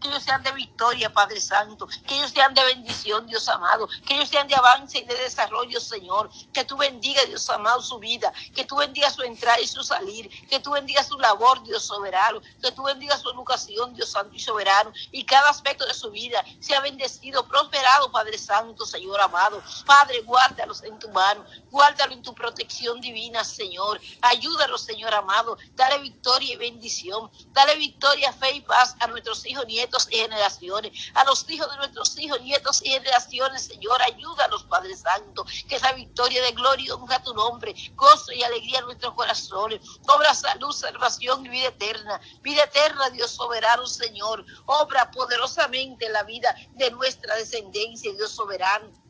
que ellos sean de victoria, Padre Santo, que ellos sean de bendición, Dios amado, que ellos sean de avance y de desarrollo, Señor, que tú bendiga, Dios amado, su vida, que tú bendiga su entrada y su salir, que tú bendiga su labor, Dios soberano, que tú bendiga su educación, Dios santo y soberano, y cada aspecto de su vida sea bendecido, prosperado, Padre Santo, Señor amado. Padre, guárdalos en tu mano, guárdalo en tu protección divina, Señor. Ayúdalos, Señor amado. Dale victoria y bendición. Dale victoria, fe y paz a nuestros hijos, nietos y generaciones. A los hijos de nuestros hijos, nietos y generaciones, Señor. Ayúdalos, Padre Santo. Que esa victoria de gloria honra tu nombre. Gozo y alegría en nuestros corazones. Obra salud, salvación y vida eterna. Vida eterna, Dios soberano, Señor. Obra poderosamente en la vida de nuestra descendencia, Dios soberano.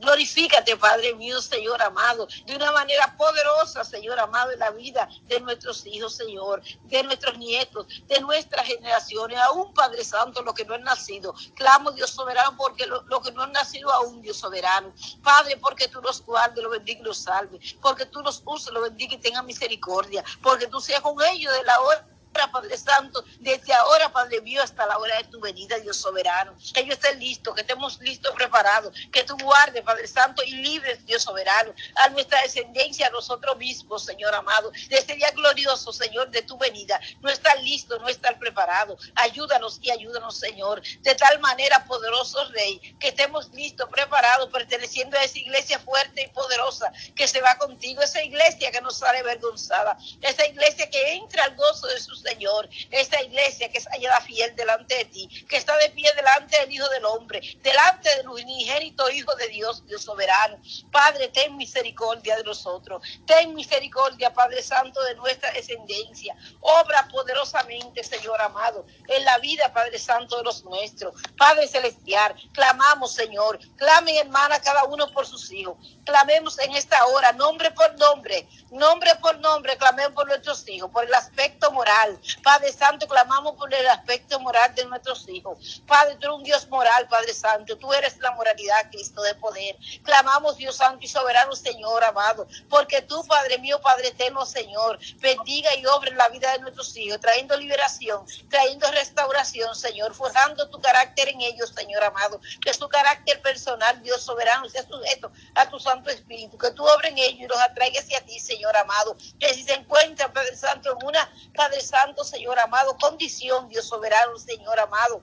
Glorifícate, Padre mío, Señor amado, de una manera poderosa, Señor amado, en la vida de nuestros hijos, Señor, de nuestros nietos, de nuestras generaciones, aún, Padre Santo, lo que no han nacido. Clamo, Dios soberano, porque lo, que no han nacido aún, Dios soberano. Padre, porque tú los guardes, los bendiga y los salve, porque tú los uses, los bendiga y tenga misericordia, porque tú seas con ellos de la hora Padre Santo, desde ahora, Padre mío, hasta la hora de tu venida, Dios soberano. Que ellos estén listos, que estemos listos, preparados. Que tú guardes, Padre Santo, y libres, Dios soberano, a nuestra descendencia, a nosotros mismos, Señor amado, de este día glorioso, Señor, de tu venida. No estar listo, no estar preparado. Ayúdanos y ayúdanos, Señor, de tal manera, poderoso Rey, que estemos listos, preparados, perteneciendo a esa iglesia fuerte y poderosa que se va contigo, esa iglesia que nos sale avergonzada, esa iglesia que entra al gozo de sus Señor, esta iglesia que es hallada fiel delante de ti, que está de pie delante del Hijo del Hombre, delante del unigénito Hijo de Dios, Dios soberano. Padre, ten misericordia de nosotros, ten misericordia, Padre Santo, de nuestra descendencia. Obra poderosamente, Señor amado, en la vida, Padre Santo, de los nuestros. Padre Celestial, clamamos, Señor, clamen, hermana, cada uno por sus hijos. Clamemos en esta hora, nombre por nombre, nombre por nombre, clamemos por nuestros hijos, por el aspecto moral Padre Santo, clamamos por el aspecto moral de nuestros hijos. Padre, tú eres un Dios moral, Padre Santo. Tú eres la moralidad, Cristo de poder. Clamamos, Dios Santo y soberano, Señor amado. Porque tú, Padre mío, Padre eterno, Señor, bendiga y obre en la vida de nuestros hijos, trayendo liberación, trayendo restauración, Señor, forjando tu carácter en ellos, Señor amado. Que su carácter personal, Dios soberano, sea sujeto a tu Santo Espíritu. Que tú obres en ellos y los atraigas hacia ti, Señor amado. Que si se encuentran, Padre Santo, en una, Padre Santo, Señor amado, condición, Dios soberano, Señor amado.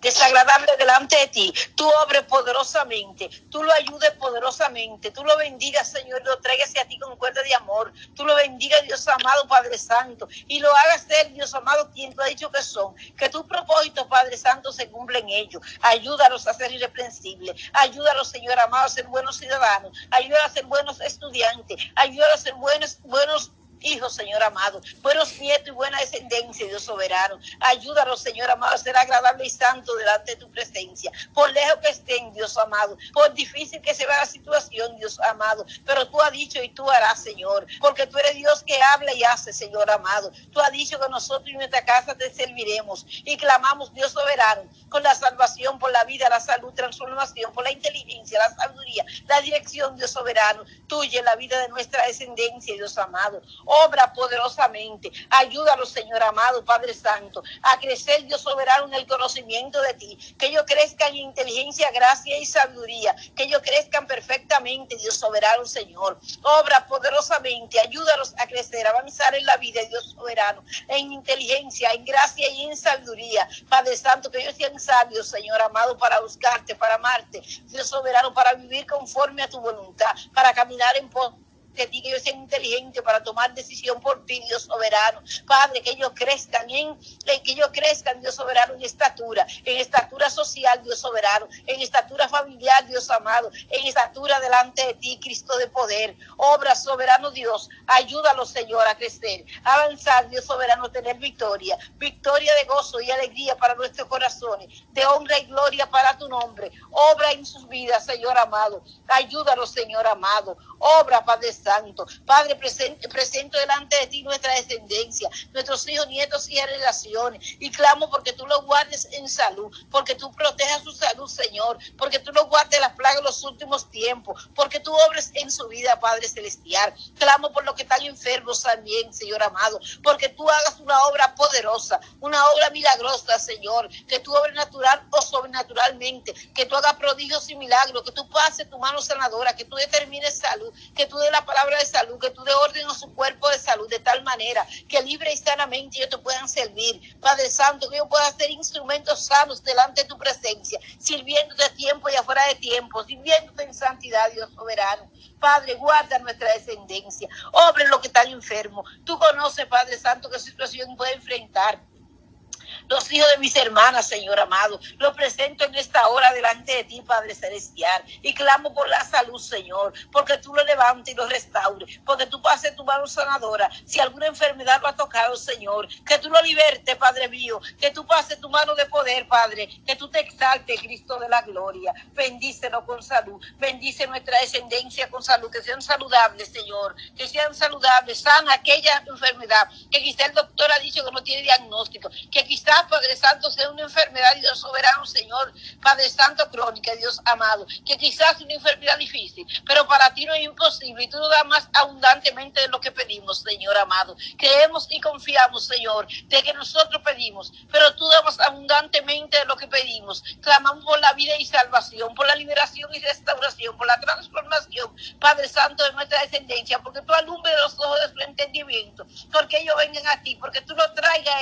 Desagradable delante de ti, tú obres poderosamente, tú lo ayudes poderosamente, tú lo bendigas, Señor, lo traigas a ti con cuerda de amor, tú lo bendigas, Dios amado, Padre Santo, y lo hagas ser, Dios amado, quien tú ha dicho que son, que tus propósitos, Padre Santo, se cumplen ellos, ayúdalos a ser irreprensibles, ayúdalos, Señor amado, a ser buenos ciudadanos, ayúdalos a ser buenos estudiantes, ayúdalos a ser buenos, buenos hijos, Señor amado, buenos nietos y buena descendencia, Dios soberano. Ayúdanos, Señor amado, a ser agradable y santo delante de tu presencia. Por lejos que estén, Dios amado, por difícil que se vea la situación, Dios amado, pero tú has dicho y tú harás, Señor, porque tú eres Dios que habla y hace, Señor amado. Tú has dicho que nosotros y nuestra casa te serviremos. Y clamamos, Dios soberano, con la salvación, por la vida, la salud, transformación, por la inteligencia, la sabiduría, la dirección, Dios soberano, tuya en la vida de nuestra descendencia, Dios amado obra poderosamente. Ayúdalos, Señor amado, Padre Santo, a crecer, Dios soberano, en el conocimiento de ti. Que ellos crezcan en inteligencia, gracia y sabiduría. Que ellos crezcan perfectamente, Dios soberano, Señor. Obra poderosamente. Ayúdalos a crecer, a avanzar en la vida, Dios soberano, en inteligencia, en gracia y en sabiduría. Padre Santo, que ellos sean sabios, Señor amado, para buscarte, para amarte. Dios soberano, para vivir conforme a tu voluntad, para caminar en pos que ti, que ellos sean inteligentes para tomar decisión por ti, Dios soberano. Padre, que ellos crezcan en, que ellos crezcan, Dios soberano, en estatura, en estatura social, Dios soberano, en estatura familiar, Dios amado, en estatura delante de ti, Cristo de poder. Obra, soberano Dios, ayúdalos, Señor, a crecer, avanzar, Dios soberano, tener victoria, victoria de gozo y alegría para nuestros corazones, de honra y gloria para tu nombre. Obra en sus vidas, Señor amado. Ayúdalos, Señor amado. Obra, Padre Santo. Padre, presento delante de ti nuestra descendencia, nuestros hijos, nietos y relaciones. Y clamo porque tú los guardes en salud, porque tú protejas su salud, Señor, porque tú los guardes las plagas en los últimos tiempos, porque tú obres en su vida, Padre Celestial. Clamo por los que están enfermos también, Señor amado, porque tú hagas una obra poderosa, una obra milagrosa, Señor, que tú obres natural o sobrenaturalmente, que tú hagas prodigios y milagros, que tú pases tu mano sanadora, que tú determines salud, que tú des la palabra de salud, que tú dé orden a su cuerpo de salud de tal manera que libre y sanamente ellos te puedan servir. Padre Santo, que yo pueda ser instrumentos sanos delante de tu presencia, sirviéndote a tiempo y afuera de tiempo, sirviéndote en santidad, Dios soberano. Padre, guarda nuestra descendencia. Obre lo que están enfermos. Tú conoces, Padre Santo, qué situación puede enfrentar los hijos de mis hermanas, Señor amado. Los presento en esta hora delante de ti, Padre Celestial. Y clamo por la salud, Señor, porque tú lo levantes y lo restaures, porque tú pases tu mano sanadora. Si alguna enfermedad lo ha tocado, Señor, que tú lo libertes, Padre mío, que tú pases tu mano de poder, Padre, que tú te exaltes, Cristo de la gloria. Bendícelo con salud. Bendice nuestra descendencia con salud, que sean saludables, Señor, que sean saludables, sana aquella enfermedad que quizá el doctor ha dicho que no tiene diagnóstico, que quizá Padre Santo, sea una enfermedad, Dios soberano, Señor, Padre Santo, crónica, Dios amado, que quizás es una enfermedad difícil, pero para ti no es imposible y tú nos das más abundantemente de lo que pedimos, Señor amado. Creemos y confiamos, Señor, de que nosotros pedimos, pero tú damos abundantemente de lo que pedimos. Clamamos por la vida y salvación, por la liberación y restauración, por la transformación, Padre Santo, de nuestra descendencia, porque tú alumbres los ojos de su entendimiento, porque ellos vengan a ti, porque tú los traigas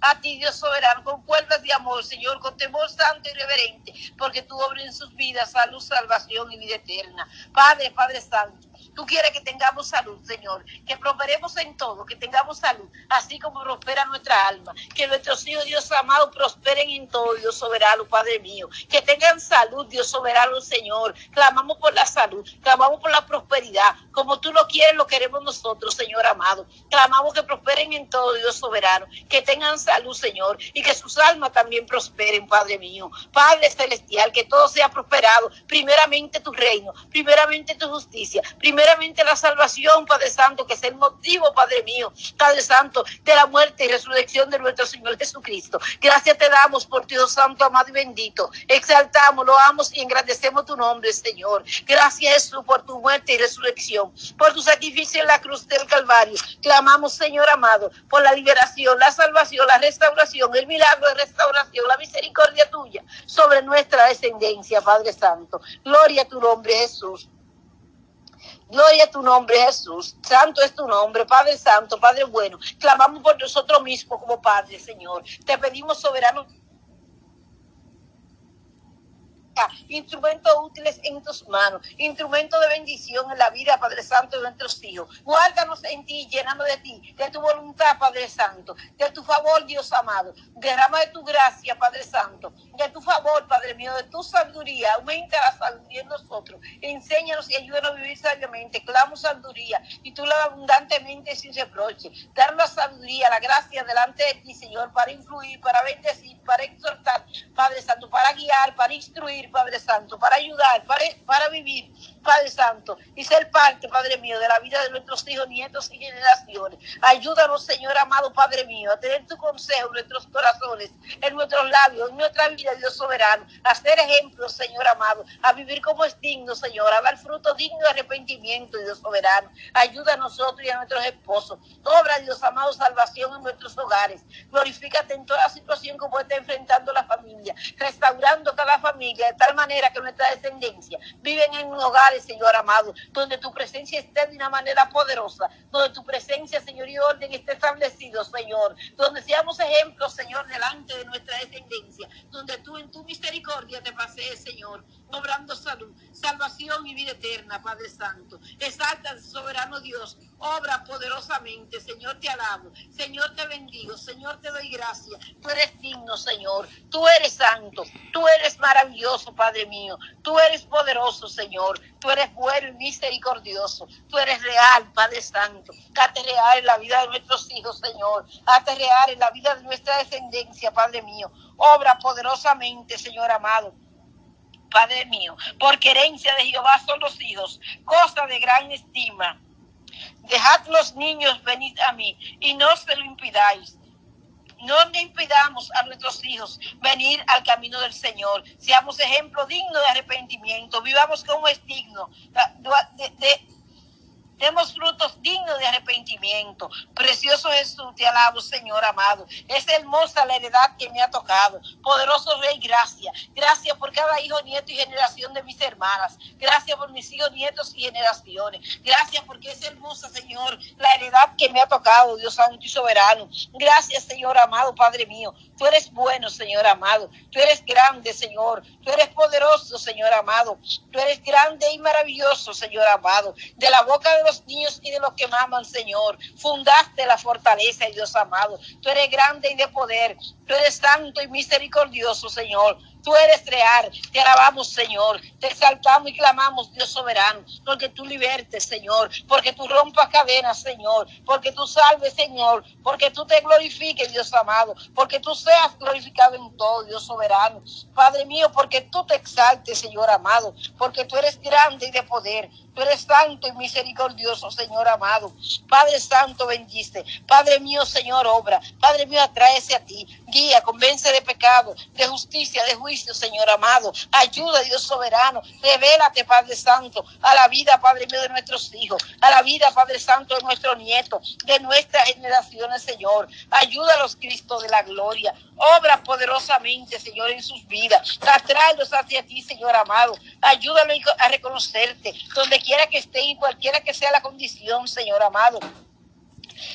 a ti, Dios soberano, con cuerdas de amor, Señor, con temor santo y reverente, porque tú obras en sus vidas salud, salvación y vida eterna. Padre, Padre Santo. Tú quieres que tengamos salud, Señor, que prosperemos en todo, que tengamos salud, así como prospera nuestra alma, que nuestros hijos, Dios amado, prosperen en todo, Dios soberano, Padre mío, que tengan salud, Dios soberano, Señor. Clamamos por la salud, clamamos por la prosperidad, como tú lo quieres, lo queremos nosotros, Señor amado. Clamamos que prosperen en todo, Dios soberano, que tengan salud, Señor, y que sus almas también prosperen, Padre mío. Padre celestial, que todo sea prosperado, primeramente tu reino, primeramente tu justicia, primeramente la salvación, Padre Santo, que es el motivo, Padre mío, Padre Santo, de la muerte y resurrección de nuestro Señor Jesucristo. Gracias te damos por Dios Santo, amado y bendito. Exaltamos, loamos y engrandecemos tu nombre, Señor. Gracias, Jesús, por tu muerte y resurrección, por tu sacrificio en la cruz del Calvario. Clamamos, Señor amado, por la liberación, la salvación, la restauración, el milagro de restauración, la misericordia tuya sobre nuestra descendencia, Padre Santo. Gloria a tu nombre, Jesús. Gloria a tu nombre, Jesús. Santo es tu nombre, Padre Santo, Padre bueno. Clamamos por nosotros mismos como Padre, Señor. Te pedimos, soberano instrumentos útiles en tus manos, instrumentos de bendición en la vida, Padre Santo, de nuestros hijos. Guárdanos en ti, llenando de ti, de tu voluntad, Padre Santo, de tu favor, Dios amado. Derrama de tu gracia, Padre Santo, de tu favor, Padre mío, de tu sabiduría. Aumenta la sabiduría en nosotros. Enséñanos y ayúdanos a vivir sabiamente. Clamo sabiduría y tú la abundantemente sin reproche. Dar la sabiduría, la gracia delante de ti, Señor, para influir, para bendecir, para exhortar, Padre Santo, para guiar, para instruir, Padre Santo, para ayudar, para, para vivir, Padre Santo, y ser parte, Padre mío, de la vida de nuestros hijos, nietos y generaciones. Ayúdanos, Señor amado, Padre mío, a tener tu consejo en nuestros corazones, en nuestros labios, en nuestra vida, Dios soberano, a ser ejemplos, Señor amado, a vivir como es digno, Señor, a dar fruto digno de arrepentimiento, Dios soberano. Ayuda a nosotros y a nuestros esposos. Obra, Dios amado, salvación en nuestros hogares. Glorifícate en toda situación como está enfrentando la familia, restaurando cada familia tal manera que nuestra descendencia viven en Señor amado, donde tu presencia esté de una manera poderosa, donde tu presencia, Señor, y orden esté establecido, Señor, donde seamos ejemplos, Señor, delante de nuestra descendencia, donde tú en tu misericordia te pasees, Señor, obrando salud, salvación y vida eterna, Padre Santo. Exalta, soberano Dios, obra poderosamente, Señor, te alabo, Señor, te bendigo, Señor, te doy gracias. Tú eres digno, Señor, tú eres santo, tú eres maravilloso, Padre mío, tú eres poderoso, Señor, tú eres bueno y misericordioso, tú eres real, Padre Santo. Hazte real en la vida de nuestros hijos, Señor, hazte real en la vida de nuestra descendencia, Padre mío. Obra poderosamente, Señor amado Padre mío, porque herencia de Jehová son los hijos, cosa de gran estima. Dejad los niños venid a mí y no se lo impidáis. No le impidamos a nuestros hijos venir al camino del Señor. Seamos ejemplo digno de arrepentimiento. Vivamos como es digno. de, de Demos frutos dignos de arrepentimiento. Precioso Jesús, te alabo, Señor amado. Es hermosa la heredad que me ha tocado. Poderoso Rey, gracias. Gracias por cada hijo, nieto y generación de mis hermanas. Gracias por mis hijos, nietos y generaciones. Gracias porque es hermosa, Señor, la heredad que me ha tocado, Dios Santo y Soberano. Gracias, Señor amado, Padre mío. Tú eres bueno, Señor amado. Tú eres grande, Señor. Tú eres poderoso, Señor amado. Tú eres grande y maravilloso, Señor amado. De la boca de los niños y de los que maman, Señor. Fundaste la fortaleza, Dios amado. Tú eres grande y de poder. Tú eres santo y misericordioso, Señor. Tú eres real. Te alabamos, Señor. Te exaltamos y clamamos, Dios soberano, porque tú libertes, Señor. Porque tú rompas cadenas, Señor. Porque tú salves, Señor. Porque tú te glorifiques, Dios amado. Porque tú seas glorificado en todo, Dios soberano. Padre mío, porque tú te exaltes, Señor amado. Porque tú eres grande y de poder. Tú eres santo y misericordioso, Señor amado. Padre Santo, bendice. Padre mío, Señor, obra. Padre mío, atráese a ti. Guía, convence de pecado, de justicia, de juicio, Señor amado. Ayuda, Dios soberano. Revélate, Padre Santo, a la vida, Padre mío, de nuestros hijos. A la vida, Padre Santo, de nuestros nietos, de nuestras generaciones, Señor. Ayúdalos, Cristo de la gloria. Obra poderosamente, Señor, en sus vidas. Atráelos hacia ti, Señor amado. Ayúdalos a reconocerte donde quiera que esté y cualquiera que sea la condición, Señor amado.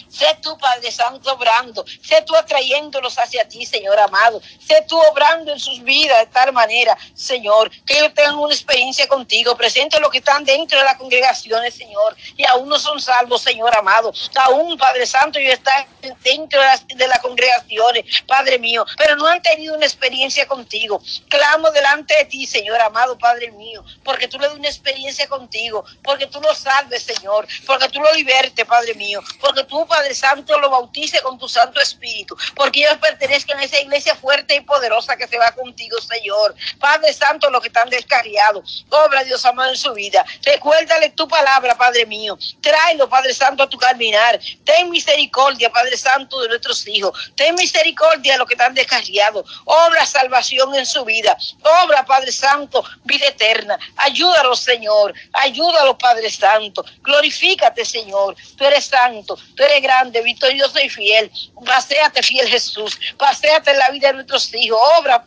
Sé tú, Padre Santo, obrando. Sé tú atrayéndolos hacia ti, Señor amado. Sé tú obrando en sus vidas de tal manera, Señor, que ellos tengan una experiencia contigo. Presente los que están dentro de las congregaciones, Señor, y aún no son salvos, Señor amado. Aún, Padre Santo, ellos están dentro de las, de las congregaciones, Padre mío, pero no han tenido una experiencia contigo. Clamo delante de ti, Señor amado, Padre mío, porque tú le das una experiencia contigo, porque tú lo salves, Señor, porque tú lo libertes, Padre mío, porque tú, Padre Santo, lo bautice con tu Santo Espíritu, porque ellos pertenezcan a esa iglesia fuerte y poderosa que se va contigo, Señor. Padre Santo, los que están descarriados, obra Dios amado en su vida. Recuérdale tu palabra, Padre mío. Tráelo, Padre Santo, a tu caminar. Ten misericordia, Padre Santo, de nuestros hijos. Ten misericordia de los que están descarriados. Obra salvación en su vida. Obra, Padre Santo, vida eterna. Ayúdalos, Señor. Ayúdalos, Padre Santo. Glorifícate, Señor. Tú eres santo. Tú eres grande, victorioso y fiel. Paseate, fiel Jesús. Paseate en la vida de nuestros hijos. Obra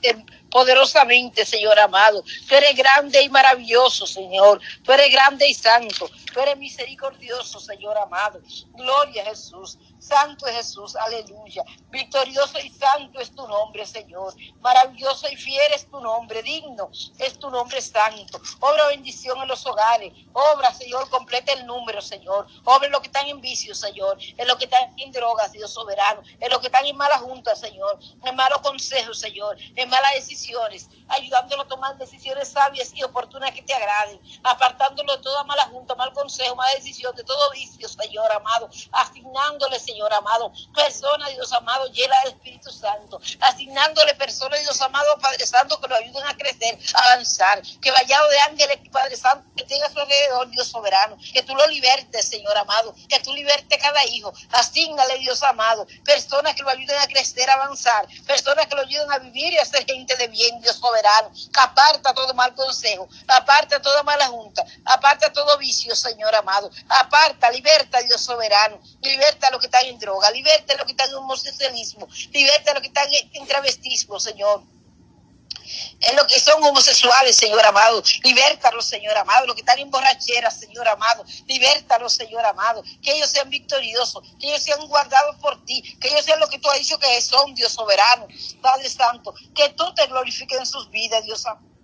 poderosamente, Señor amado. Tú eres grande y maravilloso, Señor. Tú eres grande y santo. Tú eres misericordioso, Señor amado. Gloria a Jesús. Santo es Jesús, aleluya. Victorioso y santo es tu nombre, Señor. Maravilloso y fiel es tu nombre, digno es tu nombre santo. Obra bendición en los hogares. Obra, Señor, completa el número, Señor. Obra en lo que están en vicio, Señor. En lo que están en drogas, Dios soberano. En lo que están en malas juntas, Señor. En malos consejos, Señor. En malas decisiones. Ayudándolo a tomar decisiones sabias y oportunas que te agraden. Apartándolo de toda mala junta, mal consejo, mala decisión, de todo vicio, Señor amado. Asignándole, Señor Señor amado. Persona, Dios amado, llena del Espíritu Santo. Asignándole personas, Dios amado, Padre Santo, que lo ayuden a crecer, avanzar. Que vayado de ángeles, Padre Santo, que tenga su alrededor, Dios soberano. Que tú lo libertes, Señor amado. Que tú libertes cada hijo. Asignale, Dios amado. Personas que lo ayuden a crecer, avanzar. Personas que lo ayuden a vivir y a ser gente de bien, Dios soberano. Que aparta todo mal consejo. Aparta toda mala junta. Aparta todo vicio, Señor amado. Aparta, liberta, Dios soberano. Liberta lo que en droga, liberta a los que están en homosexualismo, liberta a los que están en travestismo, Señor. Es lo que son homosexuales, Señor amado. Libértalos, Señor amado. Los que están en borracheras, Señor amado. Libértalos, Señor amado. Que ellos sean victoriosos. Que ellos sean guardados por ti. Que ellos sean lo que tú has dicho que son, Dios soberano. Padre Santo. Que tú te glorifiques en sus vidas, Dios amado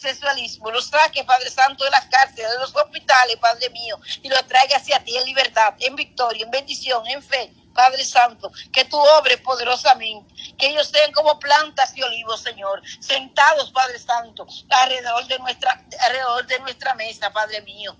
sexualismo, los saque, Padre Santo, de las cárceles, de los hospitales, Padre mío, y los traiga hacia ti en libertad, en victoria, en bendición, en fe. Padre Santo, que tú obres poderosamente, que ellos sean como plantas y olivos, Señor, sentados, Padre Santo, alrededor de nuestra, alrededor de nuestra mesa, Padre mío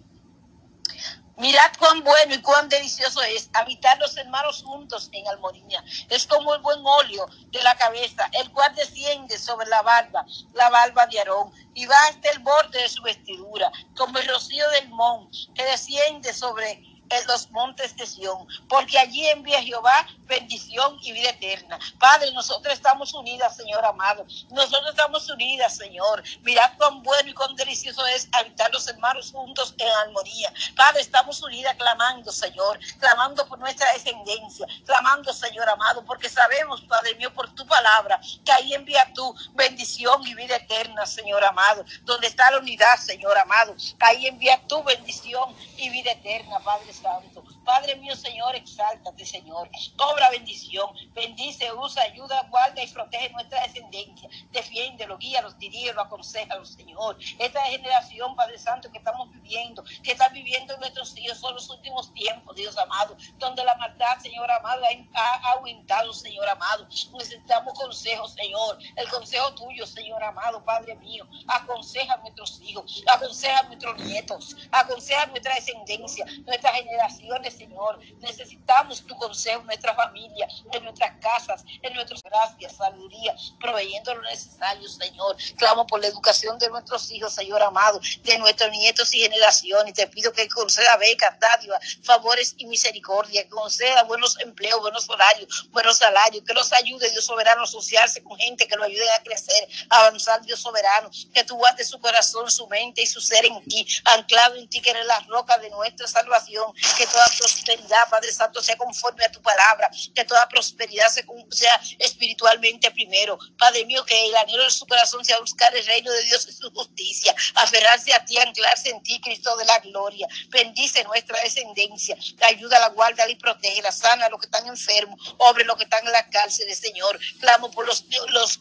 Mirad cuán bueno y cuán delicioso es habitar los hermanos juntos en armonía. Es como el buen óleo de la cabeza, el cual desciende sobre la barba, la barba de Aarón, y va hasta el borde de su vestidura, como el rocío del monte que desciende sobre en los montes de Sión, porque allí envía Jehová bendición y vida eterna. Padre, nosotros estamos unidas, Señor amado. Nosotros estamos unidas, Señor. Mirad cuán bueno y cuán delicioso es habitar los hermanos juntos en armonía. Padre, estamos unidas clamando, Señor, clamando por nuestra descendencia, clamando, Señor amado, porque sabemos, Padre mío, por tu palabra, que ahí envía tu bendición y vida eterna, Señor amado. Donde está la unidad, Señor amado. Ahí envía tu bendición y vida eterna, Padre Santo. Padre mío, Señor, exáltate, Señor. Cobra bendición. Bendice, usa, ayuda, guarda y protege nuestra descendencia. Defiéndelo, guíalos, diríelo, aconsejalo, Señor. Esta generación, Padre Santo, que estamos viviendo, que están viviendo nuestros hijos, son los últimos tiempos, Dios amado, donde la maldad, Señor amado, ha, aumentado, Señor amado. Necesitamos consejo, Señor. El consejo tuyo, Señor amado, Padre mío. Aconseja a nuestros hijos, aconseja a nuestros nietos, aconseja a nuestra descendencia, nuestra generación generaciones, Señor. Necesitamos tu consejo en nuestra familia, en nuestras casas, en nuestras gracias, sabiduría, proveyendo lo necesario, Señor. Clamo por la educación de nuestros hijos, Señor amado, de nuestros nietos y generaciones. Te pido que conceda becas, dádivas, favores y misericordia, que conceda buenos empleos, buenos horarios, buenos salarios, que los ayude, Dios soberano, a asociarse con gente que lo ayude a crecer, a avanzar, Dios soberano, que tú guardes su corazón, su mente y su ser en ti, anclado en ti, que eres la roca de nuestra salvación que toda prosperidad, Padre Santo, sea conforme a tu palabra, que toda prosperidad sea, espiritualmente primero. Padre mío, que el anhelo de su corazón sea buscar el reino de Dios y su justicia, aferrarse a ti, anclarse en ti, Cristo de la gloria. Bendice nuestra descendencia, ayuda, la guarda y protege, la sana a los que están enfermos, obre los que están en la cárcel, Señor. Clamo por los,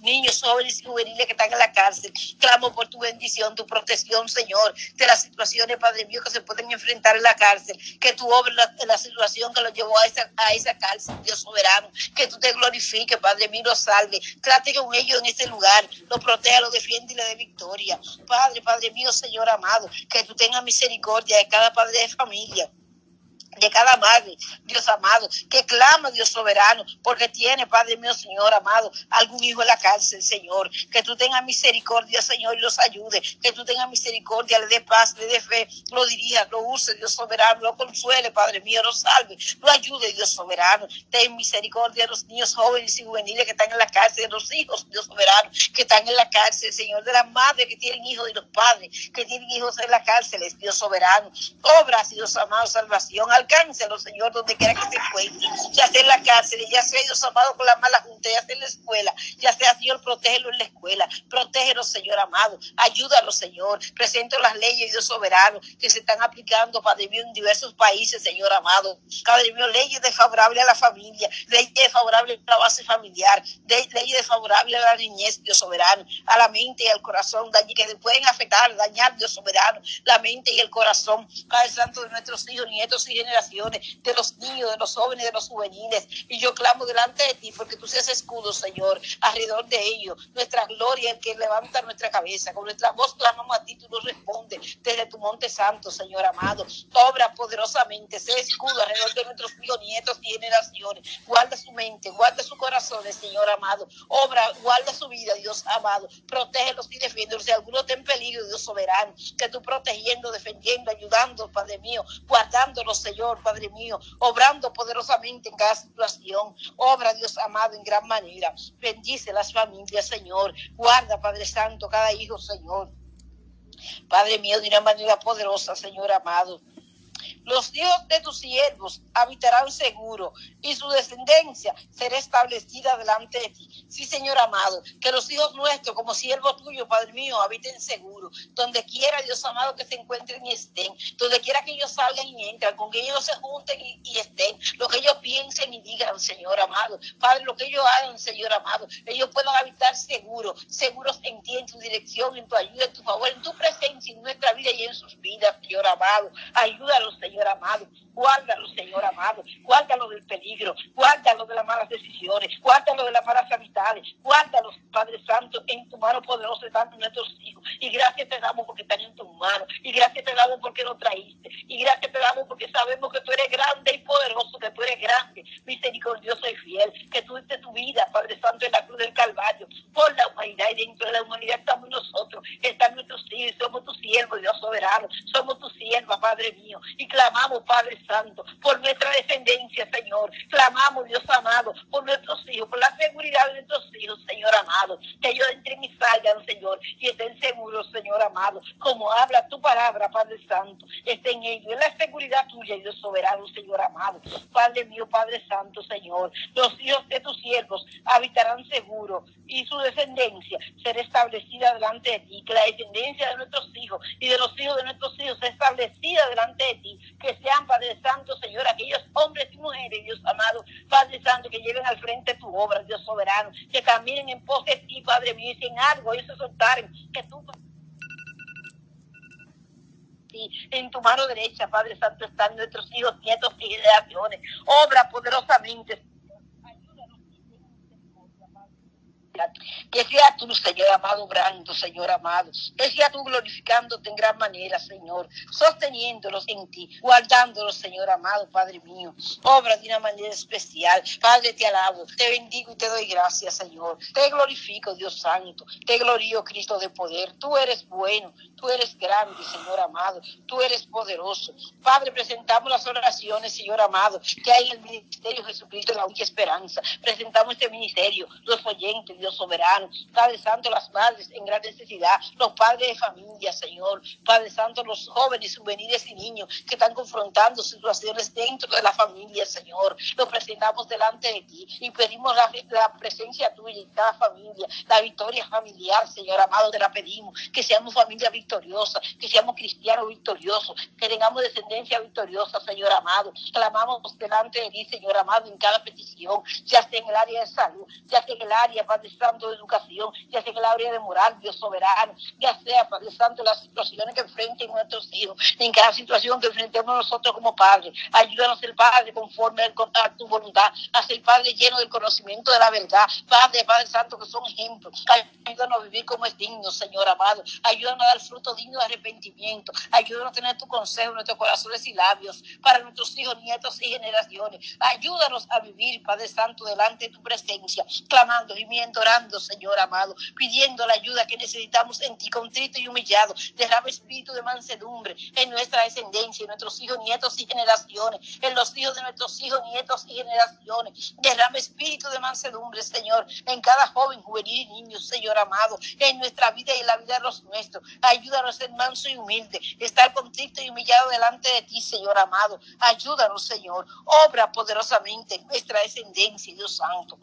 niños, jóvenes y juveniles que están en la cárcel. Clamo por tu bendición, tu protección, Señor, de las situaciones, Padre mío, que se pueden enfrentar en la cárcel. Que tu obra la, situación que lo llevó a esa, a esa cárcel, Dios soberano. Que tú te glorifiques, Padre mío, lo salve. Trate con ellos en ese lugar, lo proteja, lo defiende y le dé victoria. Padre, Padre mío, Señor amado, que tú tengas misericordia de cada padre de familia de cada madre, Dios amado, que clama, Dios soberano, porque tiene, Padre mío, Señor amado, algún hijo en la cárcel, Señor. Que tú tengas misericordia, Señor, y los ayude. Que tú tengas misericordia, le dé paz, le dé fe, lo dirija, lo use, Dios soberano, lo consuele, Padre mío, lo salve, lo ayude, Dios soberano. Ten misericordia de los niños jóvenes y juveniles que están en la cárcel, de los hijos, Dios soberano, que están en la cárcel, Señor, de las madres que tienen hijos y los padres que tienen hijos en la cárcel, Dios soberano. Obra, Dios amado, salvación al alcáncelo, Señor, donde quiera que se encuentre, ya sea en la cárcel, ya sea Dios amado con la mala junta, ya sea en la escuela, ya sea Señor, protégelo en la escuela, protégelo, Señor amado, ayúdalo, Señor, presento las leyes, Dios soberano, que se están aplicando, Padre mío, en diversos países, Señor amado, Padre mío, leyes desfavorables a la familia, leyes desfavorables a la base familiar, leyes desfavorables a la niñez, Dios soberano, a la mente y al corazón, que pueden afectar, dañar, Dios soberano, la mente y el corazón, Padre Santo de nuestros hijos, nietos y de los niños, de los jóvenes, de los juveniles. Y yo clamo delante de ti porque tú seas escudo, Señor, alrededor de ellos. Nuestra gloria, el que levanta nuestra cabeza. Con nuestra voz clamamos a ti, tú nos respondes desde tu monte santo, Señor amado. Obra poderosamente, sé escudo alrededor de nuestros hijos, nietos y generaciones. Guarda su mente, guarda su corazón, Señor amado. Obra, guarda su vida, Dios amado. Protégelos y defiéndolos. Si alguno está en peligro, Dios soberano, que tú protegiendo, defendiendo, ayudando, Padre mío, guardándolos, Señor Padre mío, obrando poderosamente en cada situación. Obra, Dios amado, en gran manera. Bendice las familias, Señor. Guarda, Padre Santo, cada hijo, Señor. Padre mío, de una manera poderosa, Señor amado. Los hijos de tus siervos habitarán seguro y su descendencia será establecida delante de ti. Sí, Señor amado, que los hijos nuestros, como siervos tuyos, Padre mío, habiten seguro. Donde quiera, Dios amado, que se encuentren y estén. Donde quiera que ellos salgan y entren, con que ellos se junten y, estén. Lo que ellos piensen y digan, Señor amado. Padre, lo que ellos hagan, Señor amado. Ellos puedan habitar seguros, seguros en ti, en tu dirección, en tu ayuda, en tu favor, en tu presencia, en nuestra vida y en sus vidas, Señor amado. Ayúdalos, Señor amado Guárdalo, Señor amado. Guárdalo del peligro. Guárdalo de las malas decisiones. Guárdalo de las malas amistades. Guárdalos, Padre Santo, en tu mano poderosa están nuestros hijos. Y gracias te damos porque están en tu mano. Y gracias te damos porque nos traíste. Y gracias te damos porque sabemos que tú eres grande y poderoso, que tú eres grande, misericordioso y fiel. Que tú diste tu vida, Padre Santo, en la cruz del Calvario. Por la humanidad y dentro de la humanidad estamos nosotros. Están nuestros hijos. Somos tus siervos, Dios soberano. Somos tus siervos, Padre mío. Y clamamos, Padre Santo, por nuestra descendencia, Señor. Clamamos, Dios amado, por nuestros hijos, por la seguridad de nuestros hijos, Señor amado. Que ellos entren y salgan, Señor, y estén seguros, Señor amado. Como habla tu palabra, Padre Santo, estén en ellos. Es la seguridad tuya, Dios soberano, Señor amado. Padre mío, Padre Santo, Señor. Los hijos de tus siervos habitarán seguros y su descendencia será establecida delante de ti. Que la descendencia de nuestros hijos y de los hijos de nuestros hijos sea establecida delante de ti. Que sean, Padre Santo, Señor, aquellos hombres y mujeres, Dios amado, Padre Santo, que lleven al frente tu obra, Dios soberano, que caminen en pos de ti, Padre mío, y sin algo ellos se soltaren, que tú en tu mano derecha, Padre Santo, están nuestros hijos, nietos y generaciones. Obra poderosamente, Que sea tú, Señor amado, obrando, Señor amado. Que sea tú glorificándote en gran manera, Señor. Sosteniéndolos en ti, guardándolos, Señor amado, Padre mío. Obra de una manera especial. Padre, te alabo, te bendigo y te doy gracias, Señor. Te glorifico, Dios Santo. Te glorío, Cristo de poder. Tú eres bueno, tú eres grande, Señor amado. Tú eres poderoso. Padre, presentamos las oraciones, Señor amado, que hay en el ministerio Jesucristo, la única esperanza. Presentamos este ministerio, los oyentes, Dios soberano. Padre Santo, las madres en gran necesidad, los padres de familia, Señor. Padre Santo, los jóvenes, juveniles y niños que están confrontando situaciones dentro de la familia, Señor. Los presentamos delante de ti y pedimos la, la presencia tuya en cada familia, la victoria familiar, Señor amado, te la pedimos. Que seamos familia victoriosa, que seamos cristianos victoriosos, que tengamos descendencia victoriosa, Señor amado. Clamamos delante de ti, Señor amado, en cada petición, ya sea en el área de salud, ya sea en el área, Padre Santo, de educación, ya sea en el área de moral, Dios soberano, ya sea, Padre Santo, las situaciones que enfrenten nuestros hijos, en cada situación que enfrentemos nosotros como padres. Ayúdanos a ser Padre conforme a tu voluntad, a ser Padre lleno del conocimiento de la verdad. Padre, Padre Santo, que son ejemplos. Ayúdanos a vivir como es digno, Señor amado. Ayúdanos a dar fruto digno de arrepentimiento. Ayúdanos a tener tu consejo en nuestros corazones y labios para nuestros hijos, nietos y generaciones. Ayúdanos a vivir, Padre Santo, delante de tu presencia, clamando, gimiendo, orando, Señor amado, pidiendo la ayuda que necesitamos en ti, contrito y humillado. Derrama espíritu de mansedumbre en nuestra descendencia, en nuestros hijos, nietos y generaciones, en los hijos de nuestros hijos, nietos y generaciones. Derrama espíritu de mansedumbre, Señor, en cada joven, juvenil y niño, Señor amado, en nuestra vida y en la vida de los nuestros. Ayúdanos a ser manso y humilde, estar contrito y humillado delante de ti, Señor amado. Ayúdanos, Señor. Obra poderosamente en nuestra descendencia, Dios Santo.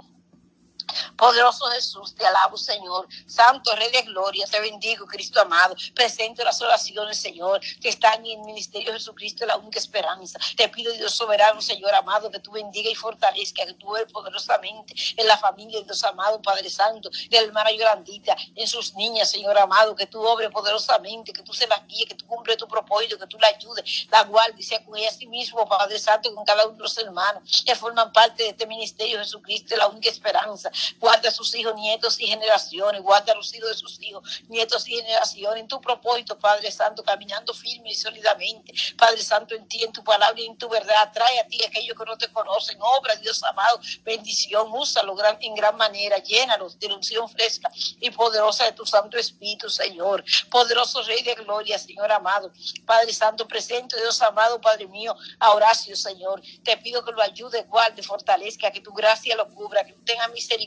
Poderoso Jesús, te alabo, Señor. Santo Rey de Gloria, te bendigo, Cristo amado. Presento las oraciones, Señor, que están en el ministerio de Jesucristo, la única esperanza. Te pido, Dios soberano, Señor amado, que tú bendiga y fortalezca, que tú eres poderosamente en la familia de Dios amado, Padre Santo, de la hermana Yorandita, en sus niñas, Señor amado, que tú obres poderosamente, que tú se las guíes, que tú cumples tu propósito, que tú la ayudes, la guardes, sea con ella a sí mismo, Padre Santo, con cada uno de los hermanos que forman parte de este ministerio de Jesucristo, la única esperanza. Guarda a sus hijos, nietos y generaciones. Guarda a los hijos de sus hijos, nietos y generaciones. En tu propósito, Padre Santo, caminando firme y sólidamente. Padre Santo, en ti, en tu palabra y en tu verdad. Trae a ti aquellos que no te conocen. Obra, Dios amado. Bendición. Úsalo en gran manera. Llénalos de unción fresca y poderosa de tu Santo Espíritu, Señor. Poderoso Rey de Gloria, Señor amado. Padre Santo, presente, Dios amado, Padre mío, a Horacio, Señor. Te pido que lo ayude, guarde, fortalezca, que tu gracia lo cubra, que tenga misericordia,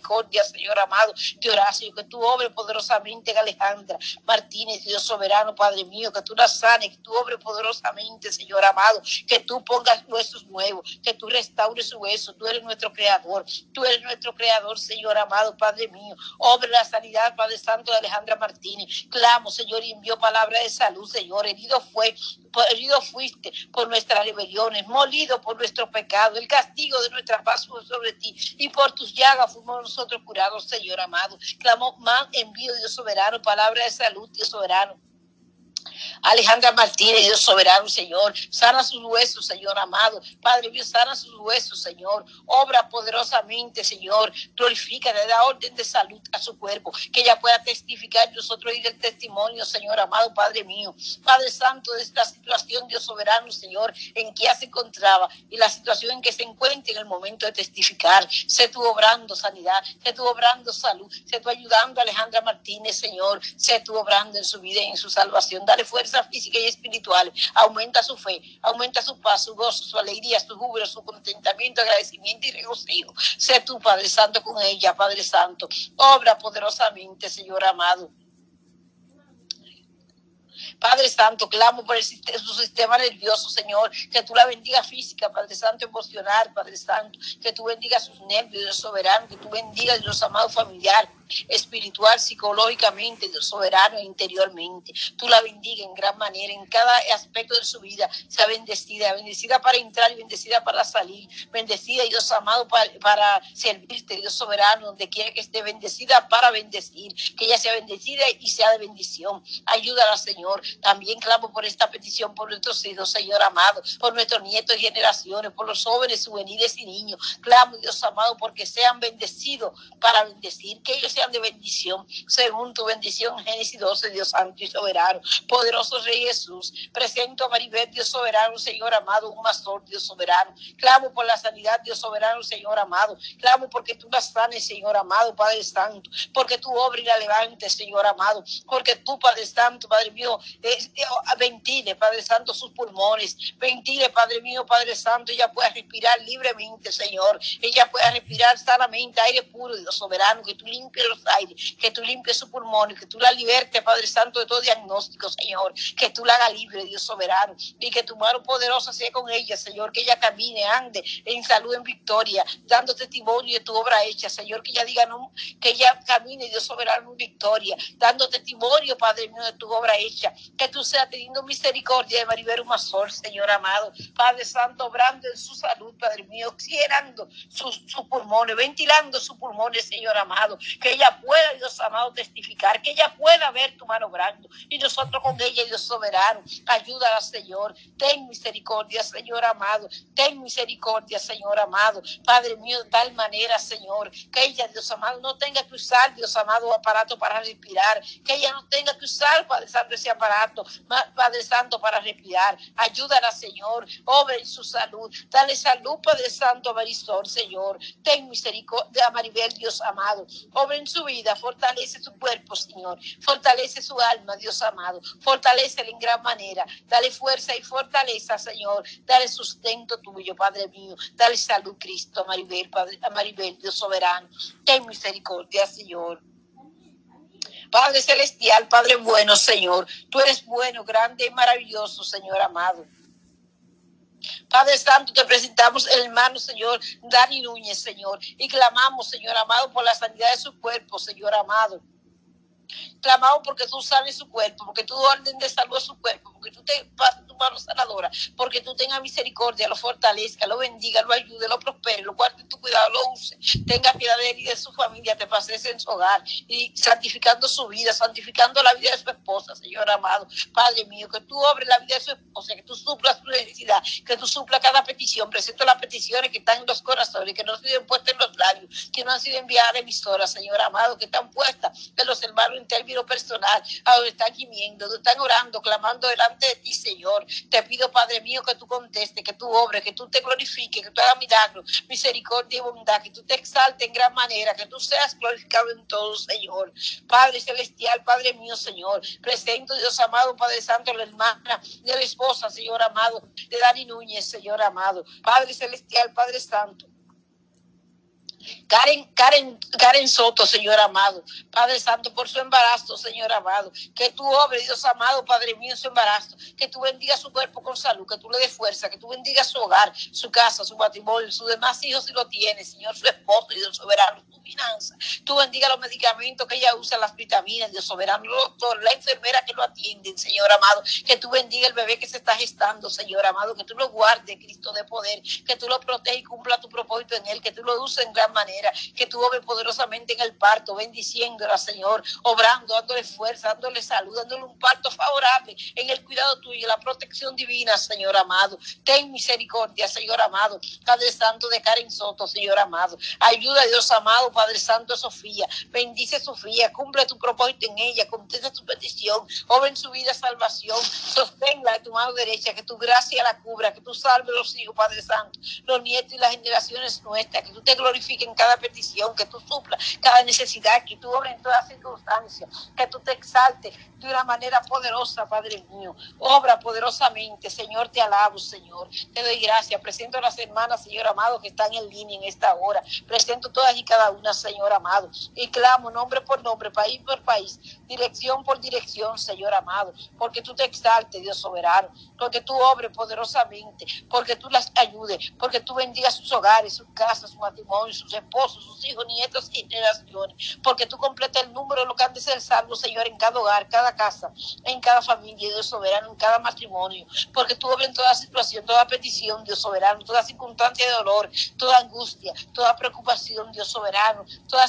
Señor amado, de Horacio, que tú obres poderosamente en Alejandra Martínez, Dios soberano, Padre mío, que tú la sanes, que tú obres poderosamente, Señor amado, que tú pongas huesos nuevos, que tú restaures su hueso, tú eres nuestro creador, tú eres nuestro creador, Señor amado, Padre mío, obre la sanidad, Padre Santo de Alejandra Martínez, clamo, Señor, y envió palabra de salud, Señor, herido fue, herido fuiste por nuestras rebeliones, molido por nuestro pecado, el castigo de nuestra paz sobre ti, y por tus llagas fuimos nosotros curados, Señor amado. Clamo, más envío, Dios soberano, palabra de salud, Dios soberano Alejandra Martínez, Dios soberano, Señor. Sana sus huesos, Señor amado. Padre Dios, sana sus huesos, Señor. Obra poderosamente, Señor. Glorifica, le da orden de salud a su cuerpo. Que ella pueda testificar nosotros y el testimonio, Señor amado, Padre mío. Padre Santo, de esta situación, Dios soberano, Señor, en que ya se encontraba y la situación en que se encuentra en el momento de testificar. Sé tú obrando sanidad, sé tú obrando salud, sé tú ayudando a Alejandra Martínez, Señor. Sé tú obrando en su vida y en su salvación. Dale fuerza física y espiritual. Aumenta su fe, aumenta su paz, su gozo, su alegría, su júbilo, su contentamiento, agradecimiento y regocijo. Sé tú, Padre Santo, con ella, Padre Santo. Obra poderosamente, Señor amado. Padre Santo, clamo por el, su sistema nervioso, Señor, que tú la bendiga física, Padre Santo, emocional, Padre Santo, que tú bendiga sus nervios, Dios soberano, que tú bendiga los amados familiares espiritual, psicológicamente, Dios soberano interiormente. Tú la bendiga en gran manera, en cada aspecto de su vida, sea bendecida, bendecida para entrar y bendecida para salir, bendecida, Dios amado, para, para servirte, Dios soberano, donde quiera que esté bendecida para bendecir, que ella sea bendecida y sea de bendición. Ayúdala, Señor. También clamo por esta petición por nuestros hijos, Señor amado, por nuestros nietos y generaciones, por los jóvenes, juveniles y niños. Clamo, Dios amado, porque sean bendecidos para bendecir, que ellos de bendición, según tu bendición, Génesis 12, Dios Santo y Soberano, poderoso Rey Jesús, presento a Maribel, Dios Soberano, Señor amado, un pastor, Dios Soberano, clamo por la sanidad, Dios Soberano, Señor amado, clamo porque tú la sanes, Señor amado, Padre Santo, porque tú obres y la levantes, Señor amado, porque tú, Padre Santo, Padre mío, ventile, Padre Santo, sus pulmones, ventile, Padre mío, Padre Santo, ella pueda respirar libremente, Señor, ella pueda respirar sanamente, aire puro, Dios Soberano, que tú limpies los aires, que tú limpies su pulmón, que tú la libertes, Padre Santo, de todo diagnóstico, Señor, que tú la hagas libre, Dios soberano, y que tu mano poderosa sea con ella, Señor, que ella camine, ande en salud, en victoria, dando testimonio de tu obra hecha, Señor, que ella diga, que ella camine, Dios soberano, en victoria, dando testimonio, Padre mío, de tu obra hecha, que tú seas teniendo misericordia de Maribel Mazor, Señor amado, Padre Santo, obrando en su salud, Padre mío, oxigenando sus, sus pulmones, ventilando sus pulmones, Señor amado, que ella pueda, Dios amado, testificar, que ella pueda ver tu mano grande y nosotros con ella, Dios soberano, ayúdala, Señor, ten misericordia, Señor amado, ten misericordia, Señor amado, Padre mío, de tal manera, Señor, que ella, Dios amado, no tenga que usar, Dios amado, aparato para respirar, que ella no tenga que usar, Padre Santo, ese aparato, Padre Santo, para respirar, ayúdala, Señor, obra en su salud, dale salud, Padre Santo, Marisol, Señor, ten misericordia, Maribel, Dios amado, obra en su vida, fortalece su cuerpo, Señor, fortalece su alma, Dios amado, fortalece en gran manera, dale fuerza y fortaleza, Señor, dale sustento tuyo, Padre mío, dale salud, Cristo, a Maribel, Padre, a Maribel, Dios soberano, ten misericordia, Señor. Padre celestial, Padre bueno, Señor, tú eres bueno, grande y maravilloso, Señor amado. Padre Santo, te presentamos el hermano, Señor, Dani Núñez, Señor, y clamamos, Señor amado, por la sanidad de su cuerpo, Señor amado. Clamamos porque tú sanes su cuerpo, porque tú orden de salud a su cuerpo, porque tú te mano sanadora, porque tú tengas misericordia, lo fortalezca, lo bendiga, lo ayude, lo prospere, lo guarde en tu cuidado, lo use, tenga piedad de él y de su familia, te pases en su hogar y santificando su vida, santificando la vida de su esposa, Señor amado. Padre mío, que tú obres la vida de su esposa, que tú suplas su necesidad, que tú suplas cada petición. Presento las peticiones que están en los corazones, que no han sido puestas en los labios, que no han sido enviadas a emisoras, Señor amado, que están puestas en los hermanos en términos personal, a donde están gimiendo, donde están orando, clamando delante de ti, Señor. Te pido, Padre mío, que tú contestes, que tú obres, que tú te glorifiques, que tú hagas milagros, misericordia y bondad, que tú te exaltes en gran manera, que tú seas glorificado en todo, Señor. Padre celestial, Padre mío, Señor. Presento, Dios amado, Padre Santo, la hermana de la esposa, Señor amado, de Dani Núñez, Señor amado. Padre celestial, Padre Santo. Karen, Karen, Karen Soto, Señor amado. Padre Santo, por su embarazo, Señor amado. Que tú obres, Dios amado, Padre mío, su embarazo. Que tú bendiga su cuerpo con salud, que tú le des fuerza, que tú bendiga su hogar, su casa, su matrimonio, sus demás hijos si lo tiene, Señor, su esposo, Dios soberano, tu finanza. Tú bendiga los medicamentos que ella usa, las vitaminas, Dios soberano, doctor, la enfermera que lo atienden, Señor amado. Que tú bendiga el bebé que se está gestando, Señor amado. Que tú lo guardes, Cristo de poder. Que tú lo protejas y cumpla tu propósito en él. Que tú lo uses en gran manera, que tú obres poderosamente en el parto, bendiciéndola, Señor, obrando, dándole fuerza, dándole salud, dándole un parto favorable en el cuidado tuyo, la protección divina, Señor amado. Ten misericordia, Señor amado. Padre Santo de Karen Soto, Señor amado. Ayuda, Dios amado, Padre Santo, Sofía. Bendice Sofía, cumple tu propósito en ella, contesta tu petición, obra en su vida salvación, sosténla de tu mano derecha, que tu gracia la cubra, que tú salves los hijos, Padre Santo, los nietos y las generaciones nuestras, que tú te glorifiques en cada petición, que tú supla cada necesidad, que tú obres en todas circunstancias, que tú te exaltes de una manera poderosa, Padre mío. Obra poderosamente, Señor, te alabo, Señor. Te doy gracias. Presento a las hermanas, Señor amado, que están en línea en esta hora. Presento todas y cada una, Señor amado. Y clamo nombre por nombre, país por país, dirección por dirección, Señor amado. Porque tú te exaltes, Dios soberano. Porque tú obres poderosamente. Porque tú las ayudes. Porque tú bendigas sus hogares, sus casas, su matrimonio, esposos, sus hijos, nietos y generaciones. Porque tú completas el número de lo que han de ser salvos, Señor, en cada hogar, cada casa, en cada familia, Dios soberano, en cada matrimonio. Porque tú obras en toda situación, toda petición, Dios soberano, toda circunstancia de dolor, toda angustia, toda preocupación, Dios soberano, toda,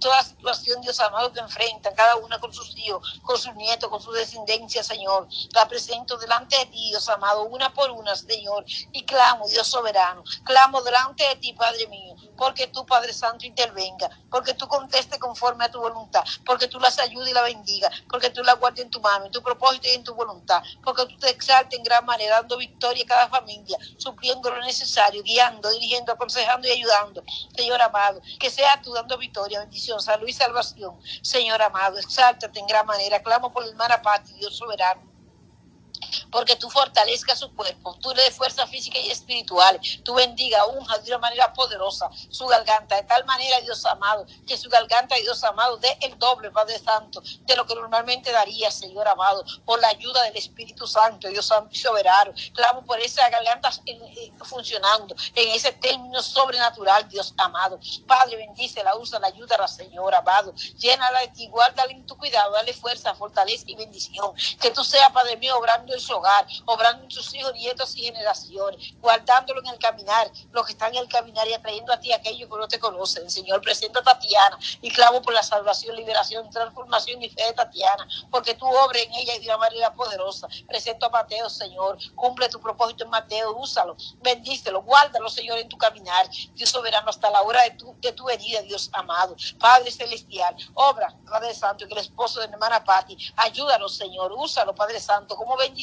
toda situación, Dios amado, que enfrentan cada una con sus hijos, con sus nietos, con su descendencia, Señor. La presento delante de ti, Dios amado, una por una, Señor, y clamo, Dios soberano, clamo delante de ti, Padre mío, porque tú, Padre Santo, intervenga, porque tú conteste conforme a tu voluntad, porque tú las ayudes y la bendiga, porque tú la guardes en tu mano, en tu propósito y en tu voluntad, porque tú te exaltes en gran manera, dando victoria a cada familia, supliendo lo necesario, guiando, dirigiendo, aconsejando y ayudando. Señor amado, que sea tú dando victoria, bendición, salud y salvación. Señor amado, exáltate en gran manera. Clamo por la hermana Pati, Dios soberano porque tú fortalezcas su cuerpo, tú le des fuerza física y espiritual, tú bendiga, unja de una manera poderosa su garganta, de tal manera, Dios amado, que su garganta, Dios amado, dé el doble, Padre Santo, de lo que normalmente daría, Señor amado, por la ayuda del Espíritu Santo, Dios Santo y soberano. Clamo por esa garganta funcionando en ese término sobrenatural, Dios amado. Padre, bendice la usa, la ayuda, la Señor amado. Llénala de ti, guárdala en tu cuidado, dale fuerza, fortaleza y bendición. Que tú seas, Padre mío, obrando en su hogar, obrando en sus hijos, nietos y generaciones, guardándolo en el caminar, los que están en el caminar y atrayendo a ti aquellos que no te conocen. Señor, presenta a Tatiana y clamo por la salvación, liberación, transformación y fe de Tatiana, porque tú obres en ella de una manera poderosa. Presento a Mateo, Señor, cumple tu propósito en Mateo, úsalo, bendícelo, guárdalo, Señor, en tu caminar. Dios soberano, hasta la hora de tu, de tu herida, Dios amado. Padre celestial, obra, Padre Santo, que el esposo de mi hermana Patti, ayúdalo, Señor, úsalo, Padre Santo, como bendición,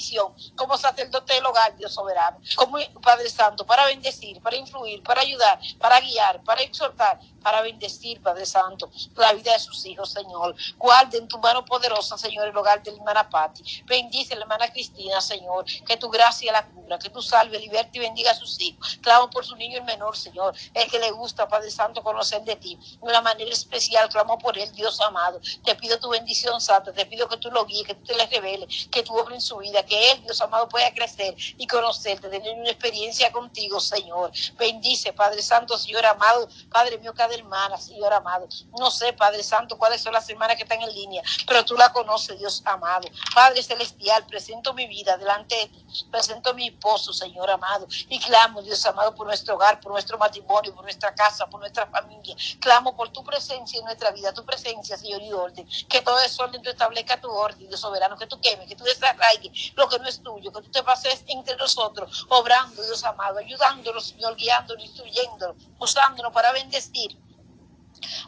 como sacerdote del hogar, Dios soberano, como Padre Santo, para bendecir, para influir, para ayudar, para guiar, para exhortar, para bendecir, Padre Santo, la vida de sus hijos, Señor. Guarde en tu mano poderosa, Señor, el hogar de la hermana Patti. Bendice la hermana Cristina, Señor, que tu gracia la cubra, que tú salve, liberte y bendiga a sus hijos. Clamo por su niño el menor, Señor, el que le gusta, Padre Santo, conocer de ti. De una manera especial, clamo por él, Dios amado. Te pido tu bendición, Santa, te pido que tú lo guíes, que tú te le reveles, que tú obres en su vida, que él, Dios amado, pueda crecer y conocerte, tener una experiencia contigo, Señor. Bendice, Padre Santo, Señor amado, Padre mío, cada hermana, Señor amado. No sé, Padre Santo, cuáles son las hermanas que están en línea, pero tú la conoces, Dios amado. Padre Celestial, presento mi vida delante de presento mi esposo, Señor amado, y clamo, Dios amado, por nuestro hogar, por nuestro matrimonio, por nuestra casa, por nuestra familia. Clamo por tu presencia en nuestra vida, tu presencia, Señor, y orden. Que todo desorden tú establezca tu orden, Dios soberano, que tú quemes, que tú desarraigues lo que no es tuyo, que tú te pases entre nosotros, obrando, Dios amado, ayudándonos, Señor, guiándonos, instruyéndonos, usándonos para bendecir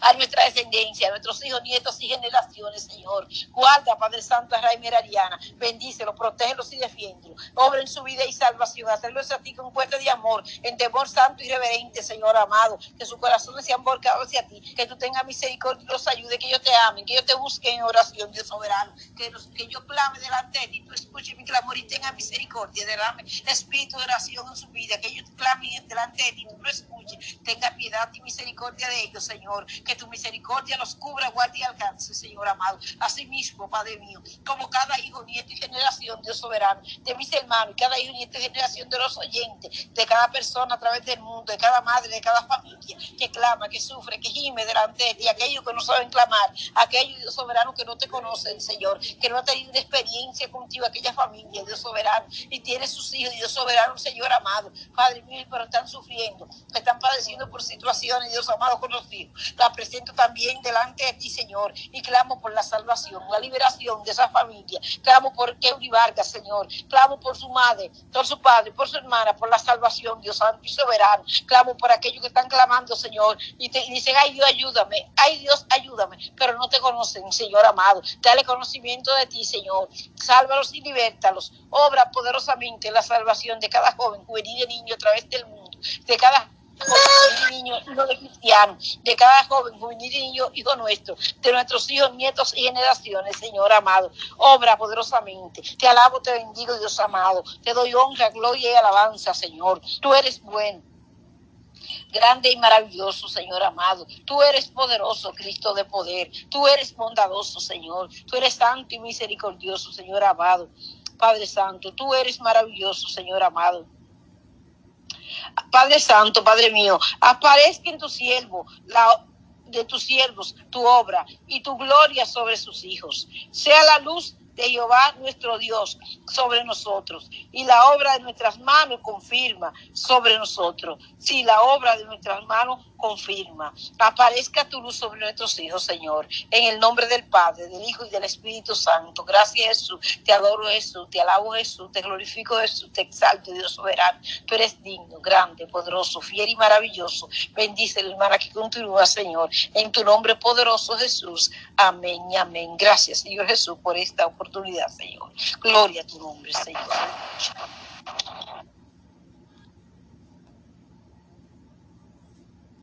a nuestra descendencia, a nuestros hijos, nietos y generaciones, Señor. Guarda, Padre Santo, a Raimer Ariana. Bendícelo, protégelos y defiéndelo. Obra en su vida y salvación. Hacerlo a ti con fuerte de amor, en temor santo y reverente, Señor amado. Que su corazón sea volcado hacia ti. Que tú tengas misericordia y los ayude, que ellos te amen, que ellos te busquen en oración, Dios soberano. Que, que yo clame delante de ti, tú escuches mi clamor y tenga misericordia. Derrame espíritu de oración en su vida. Que ellos clamen delante de ti, tú lo escuches. Tenga piedad y misericordia de ellos, Señor Que tu misericordia los cubra, guarde y alcance, Señor amado. Asimismo, Padre mío, como cada hijo, nieto y generación, Dios soberano, de mis hermanos, cada hijo, nieto y generación de los oyentes, de cada persona a través del mundo, de cada madre, de cada familia, que clama, que sufre, que gime delante de ti, aquellos que no saben clamar, aquellos, Dios soberano, que no te conocen, Señor, que no han tenido experiencia contigo, aquella familia, Dios soberano, y tiene sus hijos, Dios soberano, Señor amado, Padre mío, pero están sufriendo, están padeciendo por situaciones, Dios amado, conocido. La presento también delante de ti, Señor, y clamo por la salvación, la liberación de esa familia. Clamo por Keuri Vargas, Señor. Clamo por su madre, por su padre, por su hermana, por la salvación, Dios santo y soberano. Clamo por aquellos que están clamando, Señor, y, te, dicen, ay Dios, ayúdame, ay Dios, ayúdame, pero no te conocen, Señor amado. Dale conocimiento de ti, Señor. Sálvalos y libértalos. Obra poderosamente la salvación de cada joven, juvenil y niño a través del mundo, de cada niño, de cristiano, de cada joven, juvenil y niño, hijo nuestro, de nuestros hijos, nietos y generaciones, Señor amado. Obra poderosamente. Te alabo, te bendigo, Dios amado. Te doy honra, gloria y alabanza, Señor. Tú eres bueno grande y maravilloso, Señor amado. Tú eres poderoso, Cristo de poder. Tú eres bondadoso, Señor. Tú eres santo y misericordioso, Señor amado. Padre Santo, tú eres maravilloso, Señor amado. Padre Santo, Padre mío, aparezca en tu siervo la de tus siervos tu obra y tu gloria sobre sus hijos. Sea la luz de Jehová nuestro Dios sobre nosotros y la obra de nuestras manos confirma sobre nosotros. Si la obra de nuestras manos confirma, aparezca tu luz sobre nuestros hijos, Señor, en el nombre del Padre, del Hijo y del Espíritu Santo. Gracias Jesús, te adoro Jesús, te alabo Jesús, te glorifico Jesús, te exalto Dios soberano. Tú eres digno, grande, poderoso, fiel y maravilloso. Bendice la hermana que continúa, Señor, en tu nombre poderoso Jesús. Amén y amén. Gracias, Señor Jesús, por esta oportunidad, Señor. Gloria a tu nombre, Señor.